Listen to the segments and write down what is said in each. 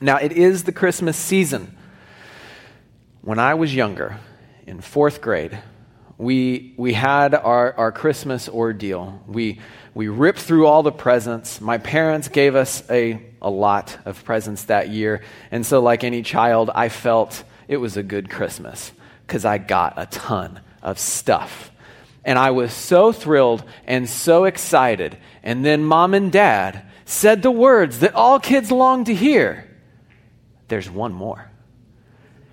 Now, it is the Christmas season. When I was younger, in fourth grade, we, we had our, our Christmas ordeal. We, we ripped through all the presents. My parents gave us a, a lot of presents that year. And so, like any child, I felt it was a good Christmas because I got a ton of stuff. And I was so thrilled and so excited. And then mom and dad said the words that all kids long to hear there's one more.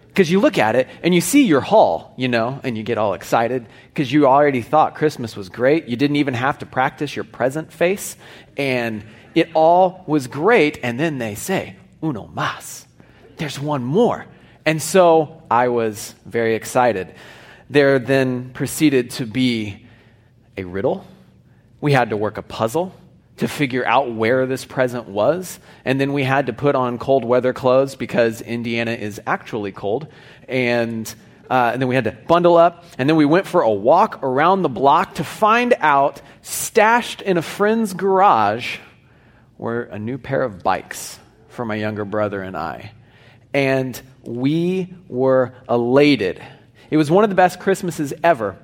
Because you look at it and you see your haul, you know, and you get all excited because you already thought Christmas was great. You didn't even have to practice your present face, and it all was great. And then they say, uno más. There's one more. And so I was very excited. There then proceeded to be a riddle. We had to work a puzzle to figure out where this present was. And then we had to put on cold weather clothes because Indiana is actually cold. And, uh, and then we had to bundle up. And then we went for a walk around the block to find out, stashed in a friend's garage, were a new pair of bikes for my younger brother and I. And we were elated. It was one of the best Christmases ever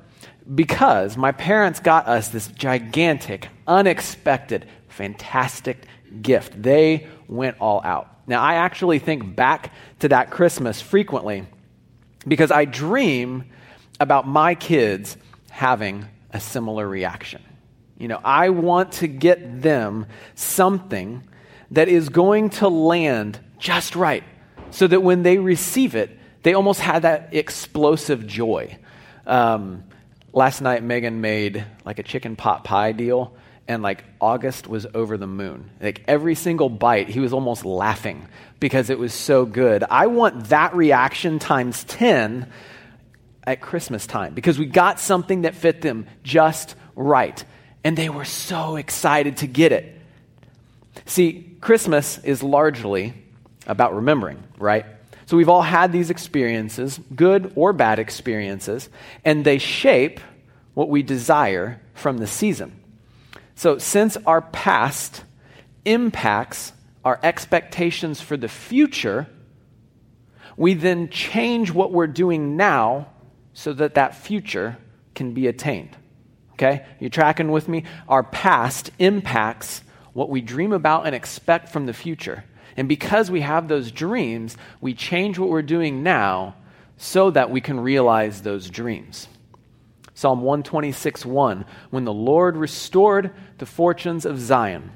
because my parents got us this gigantic, unexpected, fantastic gift. They went all out. Now, I actually think back to that Christmas frequently because I dream about my kids having a similar reaction. You know, I want to get them something that is going to land just right so that when they receive it, they almost had that explosive joy. Um, last night, Megan made like a chicken pot pie deal, and like August was over the moon. Like every single bite, he was almost laughing because it was so good. I want that reaction times 10 at Christmas time because we got something that fit them just right. And they were so excited to get it. See, Christmas is largely about remembering, right? So we've all had these experiences, good or bad experiences, and they shape what we desire from the season. So since our past impacts our expectations for the future, we then change what we're doing now so that that future can be attained. Okay? You tracking with me? Our past impacts what we dream about and expect from the future. And because we have those dreams, we change what we're doing now so that we can realize those dreams. Psalm 126 1 When the Lord restored the fortunes of Zion,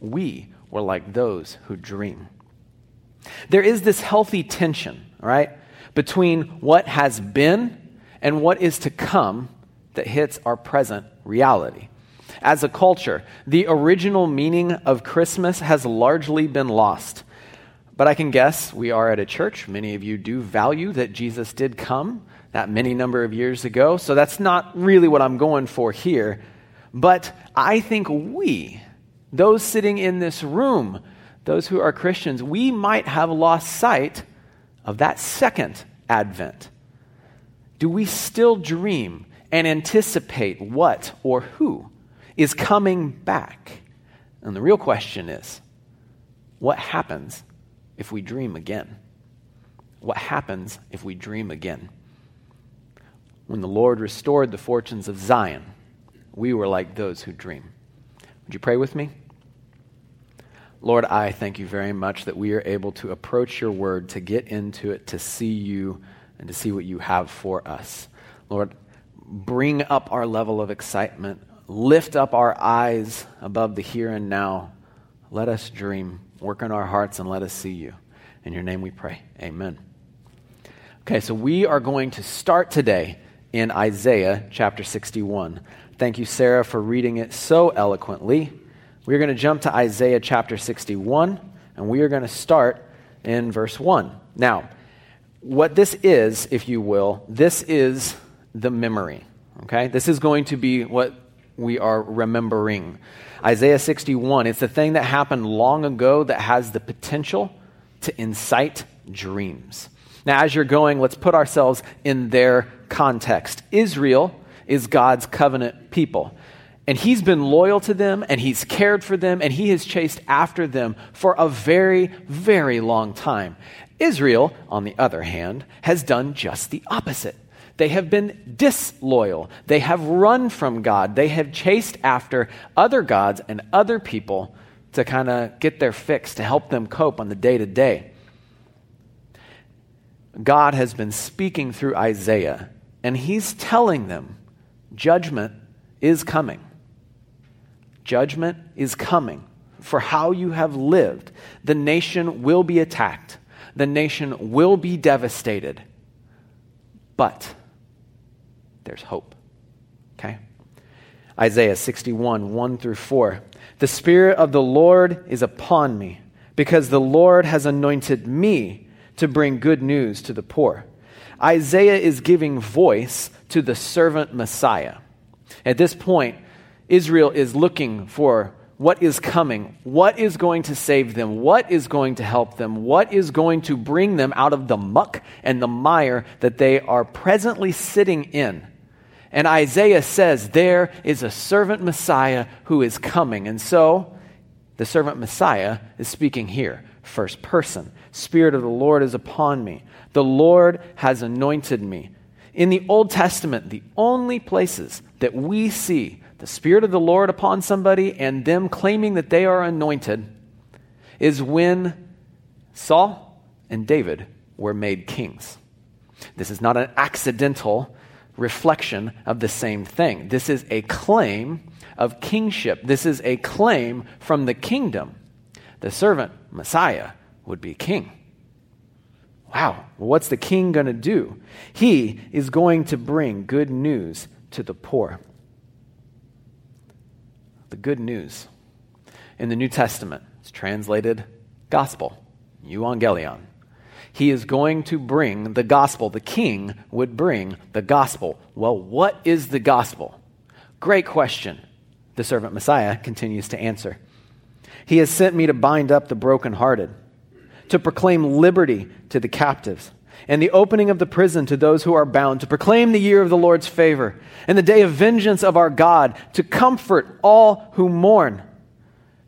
we were like those who dream. There is this healthy tension, right, between what has been and what is to come that hits our present reality. As a culture, the original meaning of Christmas has largely been lost. But I can guess we are at a church. Many of you do value that Jesus did come that many number of years ago. So that's not really what I'm going for here. But I think we, those sitting in this room, those who are Christians, we might have lost sight of that second advent. Do we still dream and anticipate what or who is coming back. And the real question is what happens if we dream again? What happens if we dream again? When the Lord restored the fortunes of Zion, we were like those who dream. Would you pray with me? Lord, I thank you very much that we are able to approach your word, to get into it, to see you, and to see what you have for us. Lord, bring up our level of excitement lift up our eyes above the here and now. Let us dream. Work in our hearts and let us see you. In your name we pray. Amen. Okay, so we are going to start today in Isaiah chapter 61. Thank you, Sarah, for reading it so eloquently. We're going to jump to Isaiah chapter 61, and we are going to start in verse 1. Now, what this is, if you will, this is the memory. Okay? This is going to be what we are remembering. Isaiah 61, it's the thing that happened long ago that has the potential to incite dreams. Now, as you're going, let's put ourselves in their context. Israel is God's covenant people. And he's been loyal to them, and he's cared for them, and he has chased after them for a very, very long time. Israel, on the other hand, has done just the opposite. They have been disloyal. They have run from God. They have chased after other gods and other people to kind of get their fix, to help them cope on the day to day. God has been speaking through Isaiah, and he's telling them judgment is coming. Judgment is coming for how you have lived. The nation will be attacked the nation will be devastated. But there's hope. Okay? Isaiah 61, 1 through 4. The Spirit of the Lord is upon me, because the Lord has anointed me to bring good news to the poor. Isaiah is giving voice to the servant Messiah. At this point, Israel is looking for what is coming, what is going to save them, what is going to help them, what is going to bring them out of the muck and the mire that they are presently sitting in. And Isaiah says, There is a servant Messiah who is coming. And so, the servant Messiah is speaking here, first person. Spirit of the Lord is upon me. The Lord has anointed me. In the Old Testament, the only places that we see the Spirit of the Lord upon somebody and them claiming that they are anointed is when Saul and David were made kings. This is not an accidental reflection of the same thing. This is a claim of kingship. This is a claim from the kingdom. The servant, Messiah, would be king. Wow, what's the king going to do? He is going to bring good news to the poor the good news. In the New Testament, it's translated gospel, euangelion. He is going to bring the gospel. The king would bring the gospel. Well, what is the gospel? Great question. The servant Messiah continues to answer. He has sent me to bind up the brokenhearted, to proclaim liberty to the captives and the opening of the prison to those who are bound, to proclaim the year of the Lord's favor, and the day of vengeance of our God, to comfort all who mourn,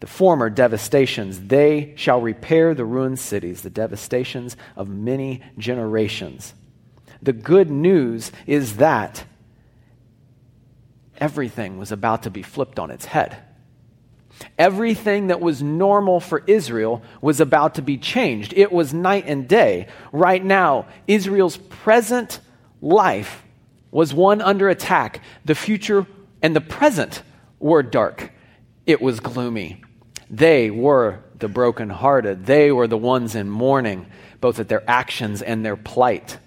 the former devastations. They shall repair the ruined cities, the devastations of many generations. The good news is that everything was about to be flipped on its head. Everything that was normal for Israel was about to be changed. It was night and day. Right now, Israel's present life was one under attack. The future and the present were dark. It was gloomy. They were the brokenhearted. They were the ones in mourning, both at their actions and their plight.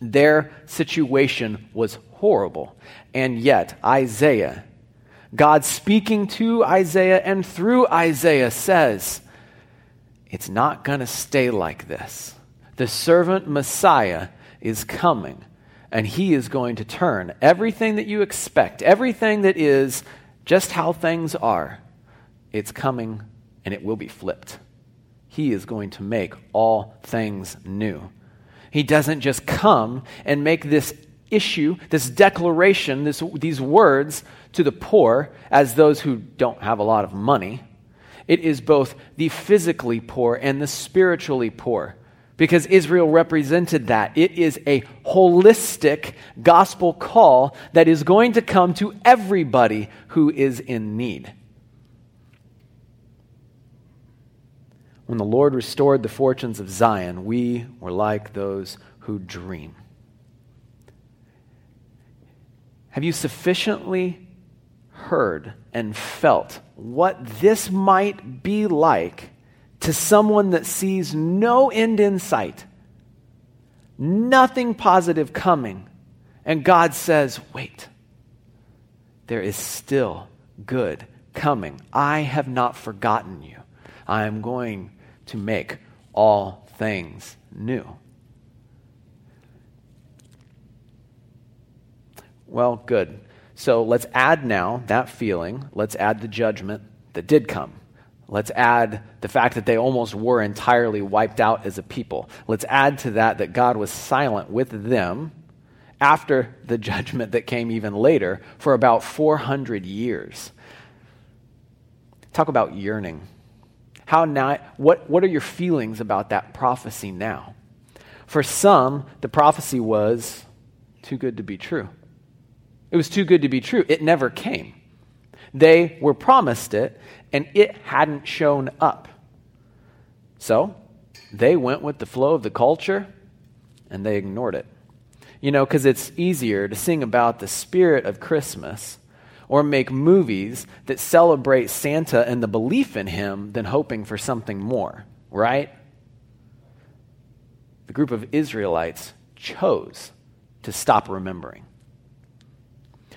Their situation was horrible. And yet, Isaiah, God speaking to Isaiah and through Isaiah says, It's not going to stay like this. The servant Messiah is coming and he is going to turn everything that you expect, everything that is just how things are, it's coming and it will be flipped. He is going to make all things new. He doesn't just come and make this issue, this declaration, this, these words to the poor as those who don't have a lot of money. It is both the physically poor and the spiritually poor because Israel represented that. It is a holistic gospel call that is going to come to everybody who is in need. When the Lord restored the fortunes of Zion, we were like those who dream. Have you sufficiently heard and felt what this might be like to someone that sees no end in sight, nothing positive coming, and God says, Wait, there is still good coming. I have not forgotten you. I am going to make all things new. Well, good. So let's add now that feeling. Let's add the judgment that did come. Let's add the fact that they almost were entirely wiped out as a people. Let's add to that that God was silent with them after the judgment that came even later for about 400 years. Talk about yearning. How now, what, what are your feelings about that prophecy now? For some, the prophecy was too good to be true. It was too good to be true. It never came. They were promised it, and it hadn't shown up. So they went with the flow of the culture and they ignored it. You know, because it's easier to sing about the spirit of Christmas or make movies that celebrate Santa and the belief in him than hoping for something more, right? The group of Israelites chose to stop remembering.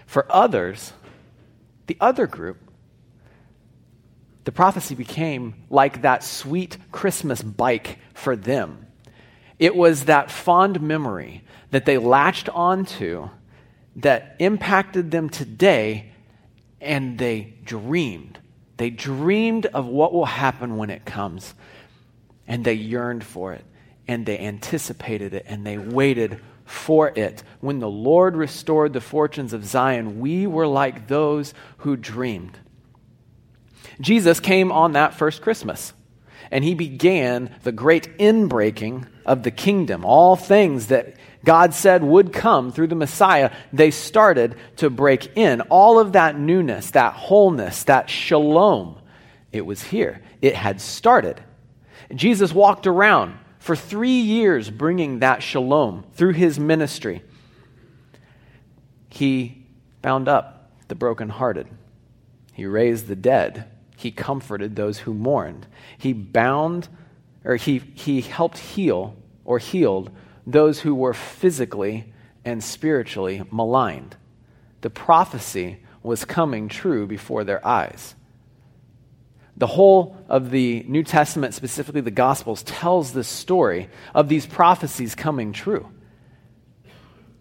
For others, the other group, the prophecy became like that sweet Christmas bike for them. It was that fond memory that they latched onto that impacted them today, and they dreamed. They dreamed of what will happen when it comes, and they yearned for it, and they anticipated it, and they waited for it. When the Lord restored the fortunes of Zion, we were like those who dreamed. Jesus came on that first Christmas, and he began the great inbreaking of the kingdom. All things that God said would come through the Messiah, they started to break in. All of that newness, that wholeness, that shalom, it was here. It had started. Jesus walked around for three years bringing that shalom through his ministry. He bound up the brokenhearted, he raised the dead, he comforted those who mourned, he bound or he, he helped heal or healed those who were physically and spiritually maligned. The prophecy was coming true before their eyes the whole of the New Testament, specifically the Gospels, tells the story of these prophecies coming true.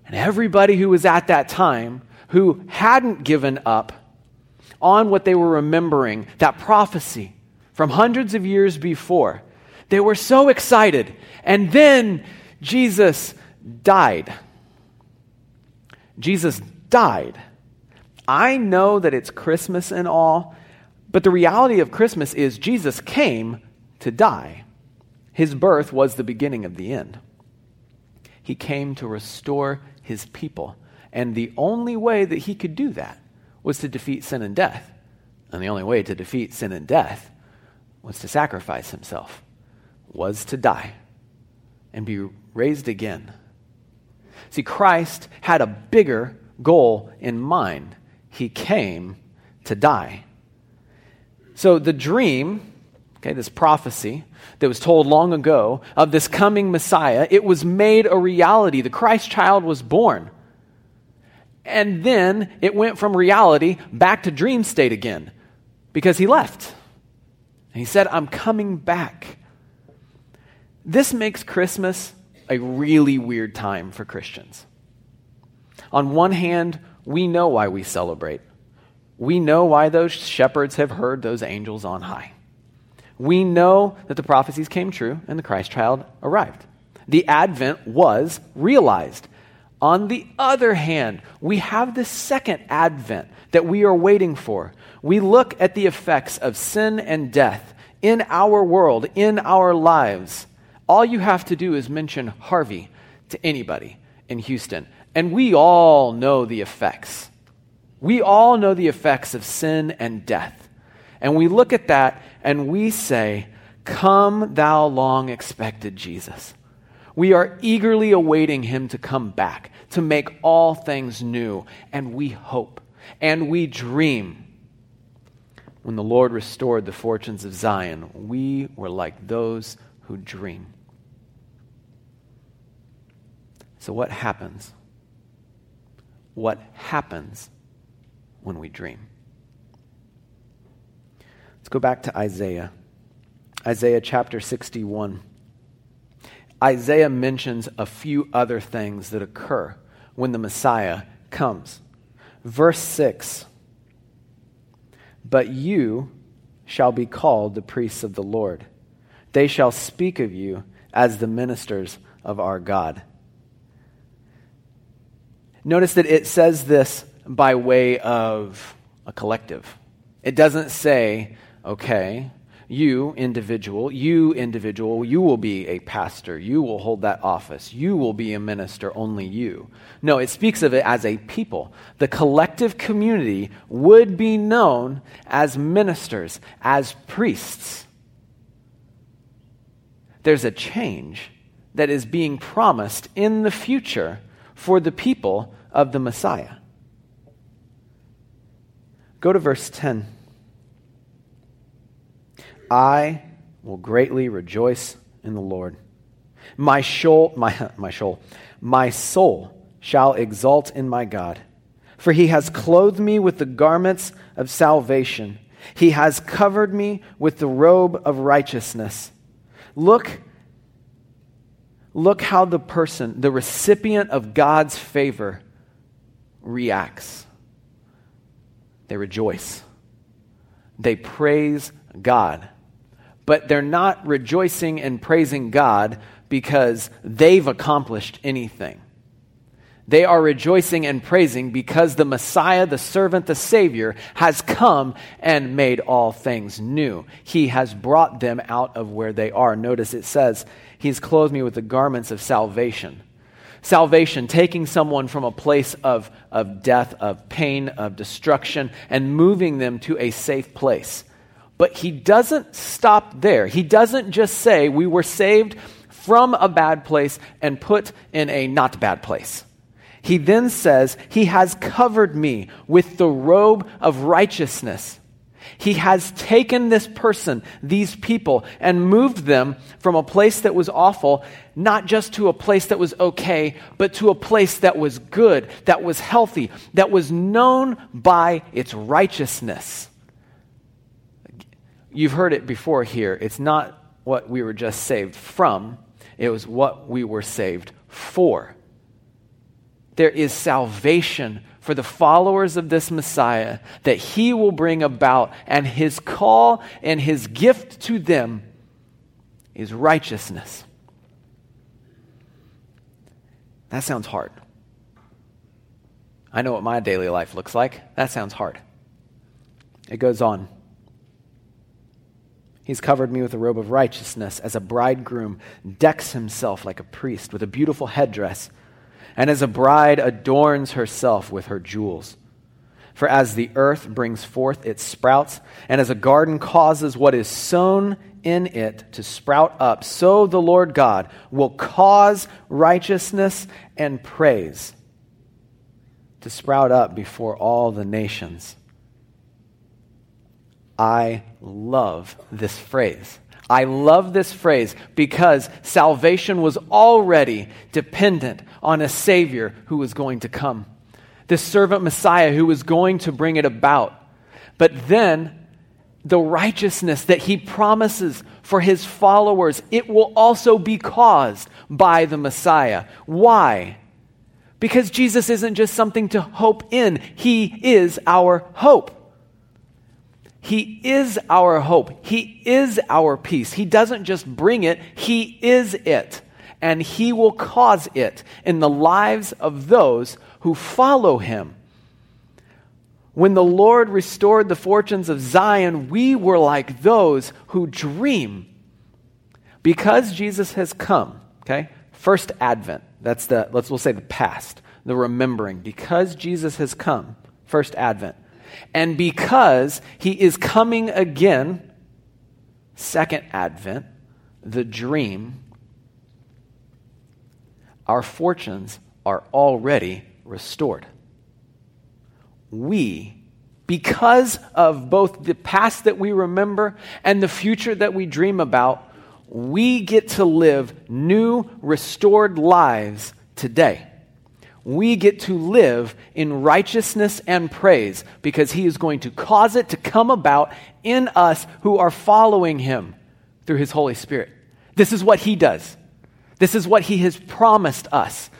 And everybody who was at that time who hadn't given up on what they were remembering, that prophecy from hundreds of years before, they were so excited. And then Jesus died. Jesus died. I know that it's Christmas and all, but the reality of Christmas is Jesus came to die. His birth was the beginning of the end. He came to restore his people. And the only way that he could do that was to defeat sin and death. And the only way to defeat sin and death was to sacrifice himself, was to die and be raised again. See, Christ had a bigger goal in mind. He came to die. So the dream, okay, this prophecy that was told long ago of this coming Messiah, it was made a reality. The Christ child was born. And then it went from reality back to dream state again because he left. And he said, I'm coming back. This makes Christmas a really weird time for Christians. On one hand, we know why we celebrate we know why those shepherds have heard those angels on high. We know that the prophecies came true and the Christ child arrived. The advent was realized. On the other hand, we have the second advent that we are waiting for. We look at the effects of sin and death in our world, in our lives. All you have to do is mention Harvey to anybody in Houston, and we all know the effects. We all know the effects of sin and death. And we look at that and we say, Come, thou long expected Jesus. We are eagerly awaiting him to come back, to make all things new. And we hope and we dream. When the Lord restored the fortunes of Zion, we were like those who dream. So, what happens? What happens when we dream. Let's go back to Isaiah Isaiah chapter 61. Isaiah mentions a few other things that occur when the Messiah comes. Verse 6 But you shall be called the priests of the Lord, they shall speak of you as the ministers of our God. Notice that it says this by way of a collective. It doesn't say, okay, you, individual, you, individual, you will be a pastor. You will hold that office. You will be a minister, only you. No, it speaks of it as a people. The collective community would be known as ministers, as priests. There's a change that is being promised in the future for the people of the Messiah. Go to verse 10. I will greatly rejoice in the Lord. My soul, my, my soul, my soul shall exult in my God, for he has clothed me with the garments of salvation. He has covered me with the robe of righteousness. Look, look how the person, the recipient of God's favor, reacts. They rejoice. They praise God but they're not rejoicing and praising God because they've accomplished anything. They are rejoicing and praising because the Messiah, the servant, the Savior, has come and made all things new. He has brought them out of where they are. Notice it says, He's clothed me with the garments of salvation. Salvation, taking someone from a place of, of death, of pain, of destruction, and moving them to a safe place. But he doesn't stop there. He doesn't just say, We were saved from a bad place and put in a not bad place. He then says, He has covered me with the robe of righteousness. He has taken this person, these people, and moved them from a place that was awful, not just to a place that was okay, but to a place that was good, that was healthy, that was known by its righteousness. You've heard it before here. It's not what we were just saved from, it was what we were saved for. There is salvation for the followers of this Messiah that he will bring about, and his call and his gift to them is righteousness. That sounds hard. I know what my daily life looks like. That sounds hard. It goes on. He's covered me with a robe of righteousness as a bridegroom decks himself like a priest with a beautiful headdress, and as a bride adorns herself with her jewels. For as the earth brings forth its sprouts, and as a garden causes what is sown in it to sprout up, so the Lord God will cause righteousness and praise to sprout up before all the nations. I love this phrase. I love this phrase because salvation was already dependent on a Savior who was going to come. This servant Messiah who was going to bring it about. But then, the righteousness that he promises for his followers, it will also be caused by the Messiah. Why? Because Jesus isn't just something to hope in, he is our hope. He is our hope. He is our peace. He doesn't just bring it, He is it. And He will cause it in the lives of those who follow Him. When the Lord restored the fortunes of Zion, we were like those who dream. Because Jesus has come, okay? First Advent. That's the, let's we'll say the past, the remembering. Because Jesus has come, first Advent and because he is coming again, second advent, the dream, our fortunes are already restored. We, because of both the past that we remember and the future that we dream about, we get to live new, restored lives today we get to live in righteousness and praise because he is going to cause it to come about in us who are following him through his Holy Spirit. This is what he does. This is what he has promised us.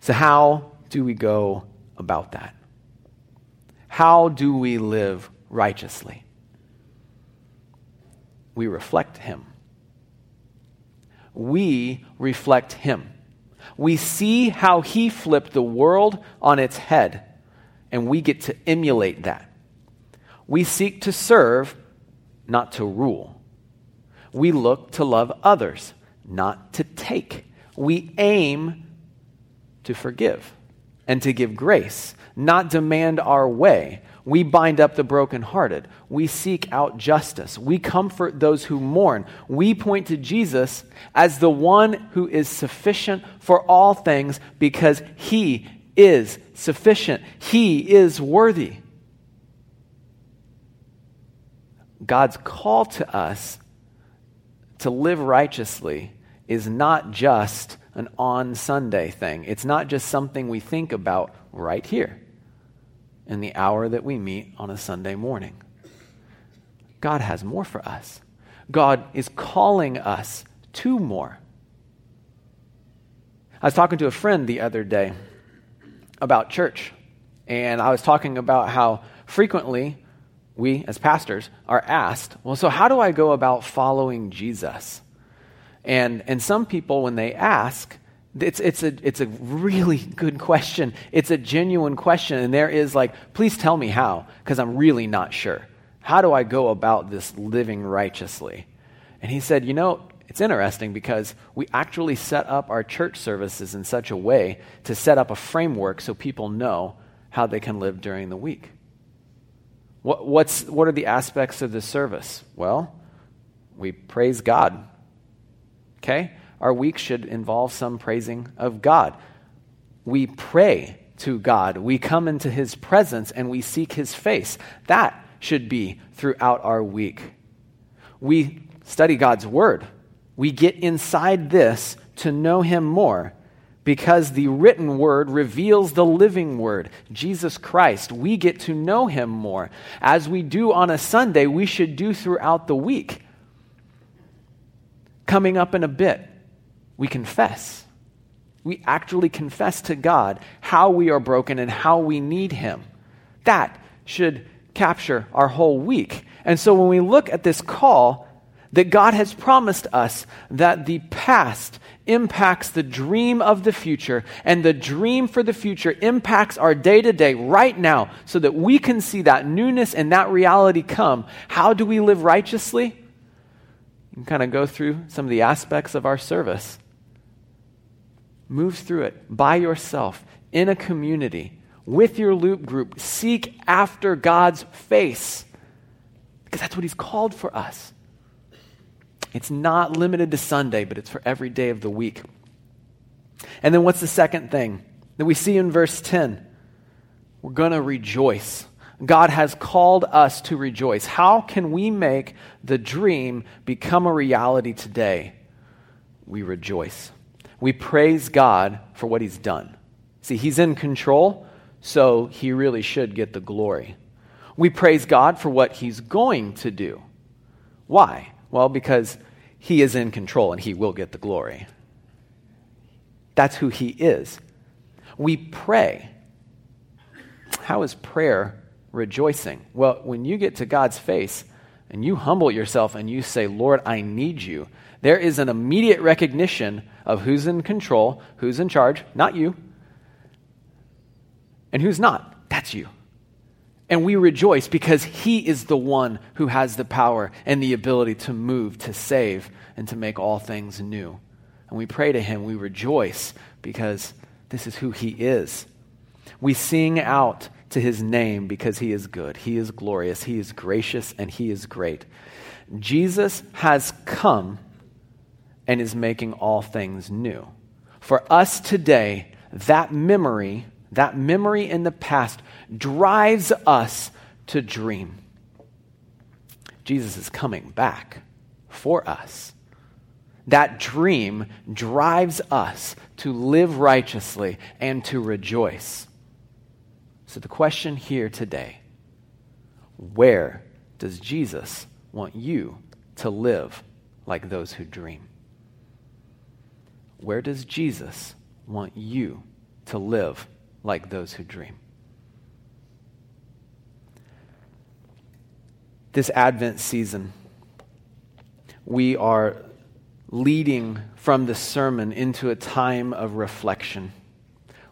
So, how do we go about that? How do we live righteously? We reflect him. We reflect him. We see how he flipped the world on its head, and we get to emulate that. We seek to serve, not to rule. We look to love others, not to take. We aim to forgive and to give grace, not demand our way. We bind up the brokenhearted. We seek out justice. We comfort those who mourn. We point to Jesus as the one who is sufficient for all things because he is sufficient. He is worthy. God's call to us to live righteously is not just an on Sunday thing. It's not just something we think about right here in the hour that we meet on a Sunday morning. God has more for us. God is calling us to more. I was talking to a friend the other day about church, and I was talking about how frequently we, as pastors, are asked, Well, so how do I go about following Jesus? And, and some people, when they ask, it's, it's, a, it's a really good question. It's a genuine question. And there is like, please tell me how, because I'm really not sure. How do I go about this living righteously? And he said, You know, it's interesting because we actually set up our church services in such a way to set up a framework so people know how they can live during the week. What, what's, what are the aspects of the service? Well, we praise God. Okay? Our week should involve some praising of God. We pray to God. We come into his presence and we seek his face. That should be throughout our week. We study God's word. We get inside this to know him more because the written word reveals the living word, Jesus Christ. We get to know him more. As we do on a Sunday, we should do throughout the week. Coming up in a bit, we confess. We actually confess to God how we are broken and how we need Him. That should capture our whole week. And so when we look at this call, that God has promised us that the past impacts the dream of the future, and the dream for the future impacts our day to day right now, so that we can see that newness and that reality come. How do we live righteously? You can kind of go through some of the aspects of our service move through it by yourself in a community with your loop group. Seek after God's face because that's what He's called for us. It's not limited to Sunday, but it's for every day of the week. And then what's the second thing that we see in verse 10? We're going to rejoice. God has called us to rejoice. How can we make the dream become a reality today? We rejoice we praise God for what he's done. See, he's in control, so he really should get the glory. We praise God for what he's going to do. Why? Well, because he is in control and he will get the glory. That's who he is. We pray. How is prayer rejoicing? Well, when you get to God's face and you humble yourself and you say, Lord, I need you, there is an immediate recognition of who's in control, who's in charge, not you, and who's not. That's you. And we rejoice because He is the one who has the power and the ability to move, to save, and to make all things new. And we pray to Him, we rejoice because this is who He is. We sing out to His name because He is good, He is glorious, He is gracious, and He is great. Jesus has come and is making all things new. For us today, that memory, that memory in the past, drives us to dream. Jesus is coming back for us. That dream drives us to live righteously and to rejoice. So, the question here today where does Jesus want you to live like those who dream? Where does Jesus want you to live like those who dream? This Advent season, we are leading from the sermon into a time of reflection.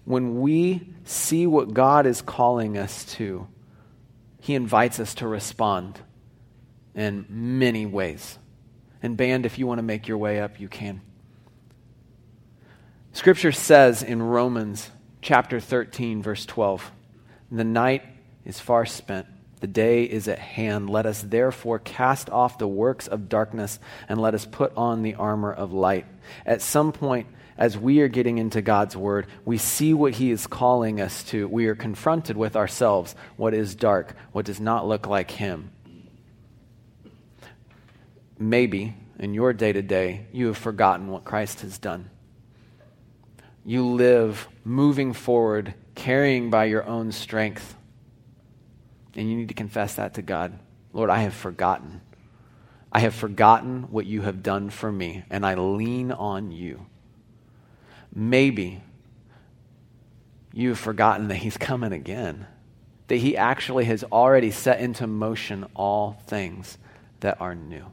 When we see what God is calling us to, He invites us to respond in many ways. And, band, if you want to make your way up, you can. Scripture says in Romans chapter 13, verse 12, the night is far spent. The day is at hand. Let us therefore cast off the works of darkness and let us put on the armor of light. At some point, as we are getting into God's word, we see what He is calling us to. We are confronted with ourselves what is dark, what does not look like Him. Maybe in your day to day, you have forgotten what Christ has done you live moving forward, carrying by your own strength. And you need to confess that to God. Lord, I have forgotten. I have forgotten what you have done for me, and I lean on you. Maybe you have forgotten that He's coming again, that He actually has already set into motion all things that are new.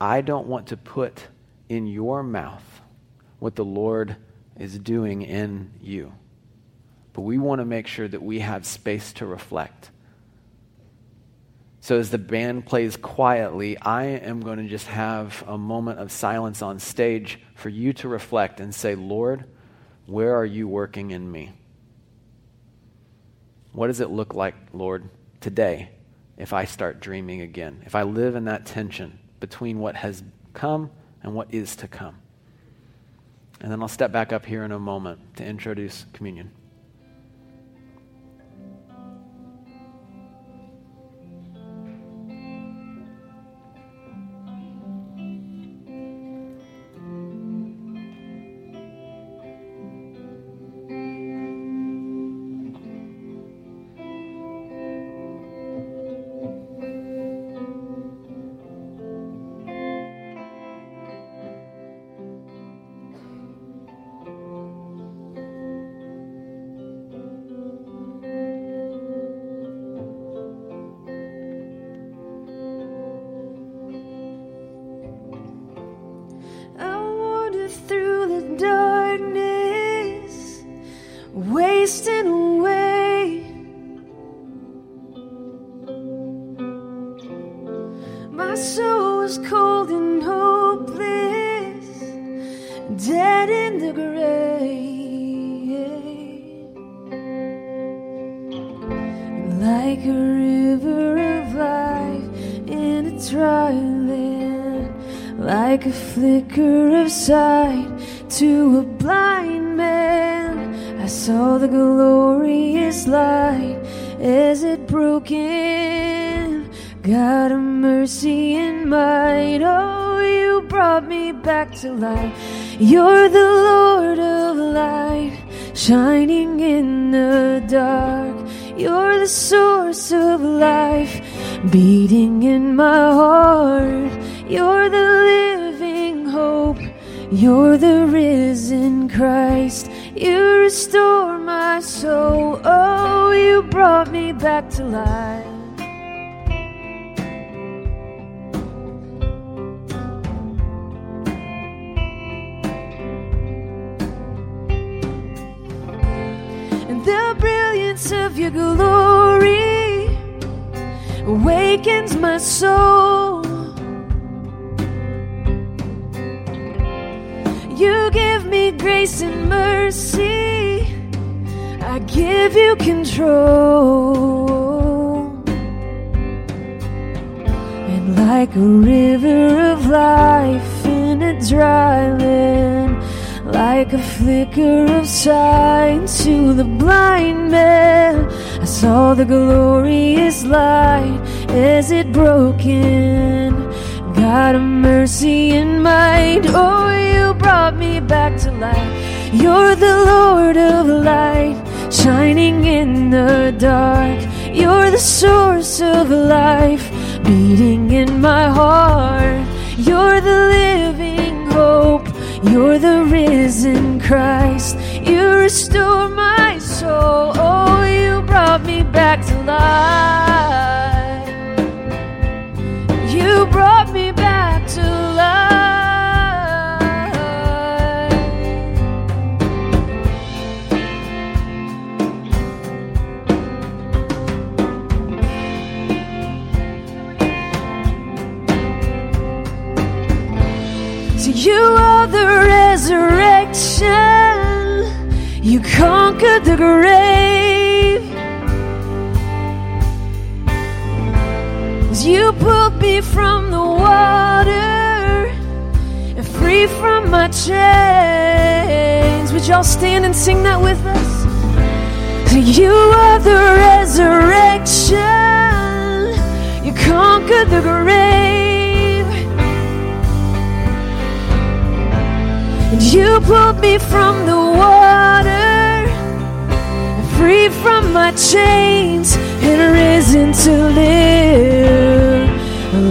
I don't want to put in your mouth what the Lord is doing in you. But we want to make sure that we have space to reflect. So, as the band plays quietly, I am going to just have a moment of silence on stage for you to reflect and say, Lord, where are you working in me? What does it look like, Lord, today if I start dreaming again? If I live in that tension between what has come and what is to come. And then I'll step back up here in a moment to introduce communion. You're the Lord of light, shining in the dark. You're the source of life, beating in my heart. You're the living hope. You're the risen Christ. You restore my soul. Oh, you brought me back to life. Your glory awakens my soul. You give me grace and mercy. I give you control. And like a river of life in a dry land like a flicker of sight to the blind man. I saw the glorious light as it broke in. God of mercy and might, oh, you brought me back to life. You're the Lord of light, shining in the dark. You're the source of life beating in my heart. You're the living hope. You're the risen Christ. You restore my soul. Oh, you brought me back to life. Conquered the grave. As you pulled me from the water and free from my chains. Would y'all stand and sing that with us? You are the resurrection. You conquered the grave. And you pulled me from the water, free from my chains, and risen to live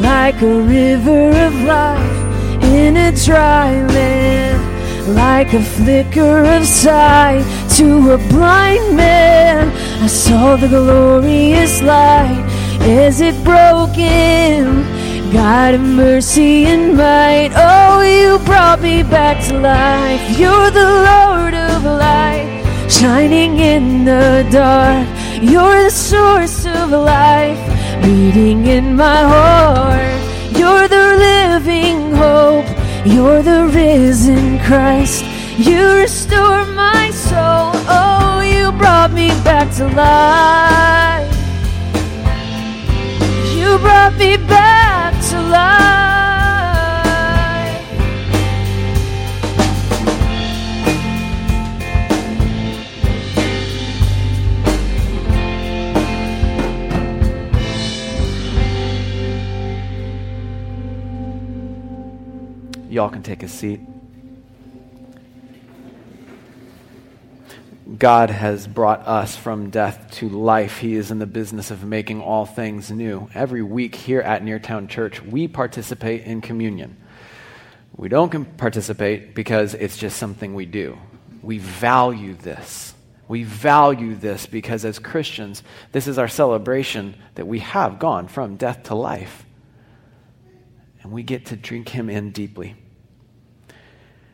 like a river of life in a dry land, like a flicker of sight to a blind man. I saw the glorious light as it broke in. God of mercy and might, oh, you brought me back to life. You're the Lord of light, shining in the dark. You're the source of life, beating in my heart. You're the living hope. You're the risen Christ. You restore my soul. Oh, you brought me back to life. You brought me back Y'all can take a seat. God has brought us from death to life. He is in the business of making all things new. Every week here at Neartown Church, we participate in communion. We don't participate because it's just something we do. We value this. We value this because as Christians, this is our celebration that we have gone from death to life. And we get to drink him in deeply.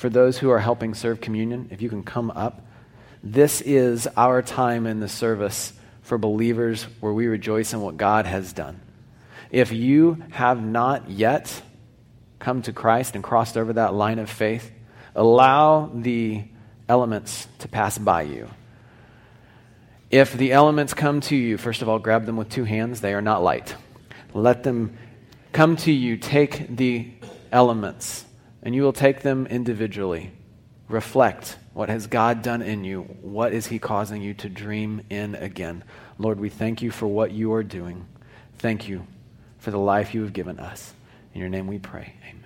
For those who are helping serve communion, if you can come up, this is our time in the service for believers where we rejoice in what God has done. If you have not yet come to Christ and crossed over that line of faith, allow the elements to pass by you. If the elements come to you, first of all, grab them with two hands. They are not light. Let them come to you. Take the elements, and you will take them individually. Reflect what has God done in you? What is He causing you to dream in again? Lord, we thank you for what you are doing. Thank you for the life you have given us. In your name we pray. Amen.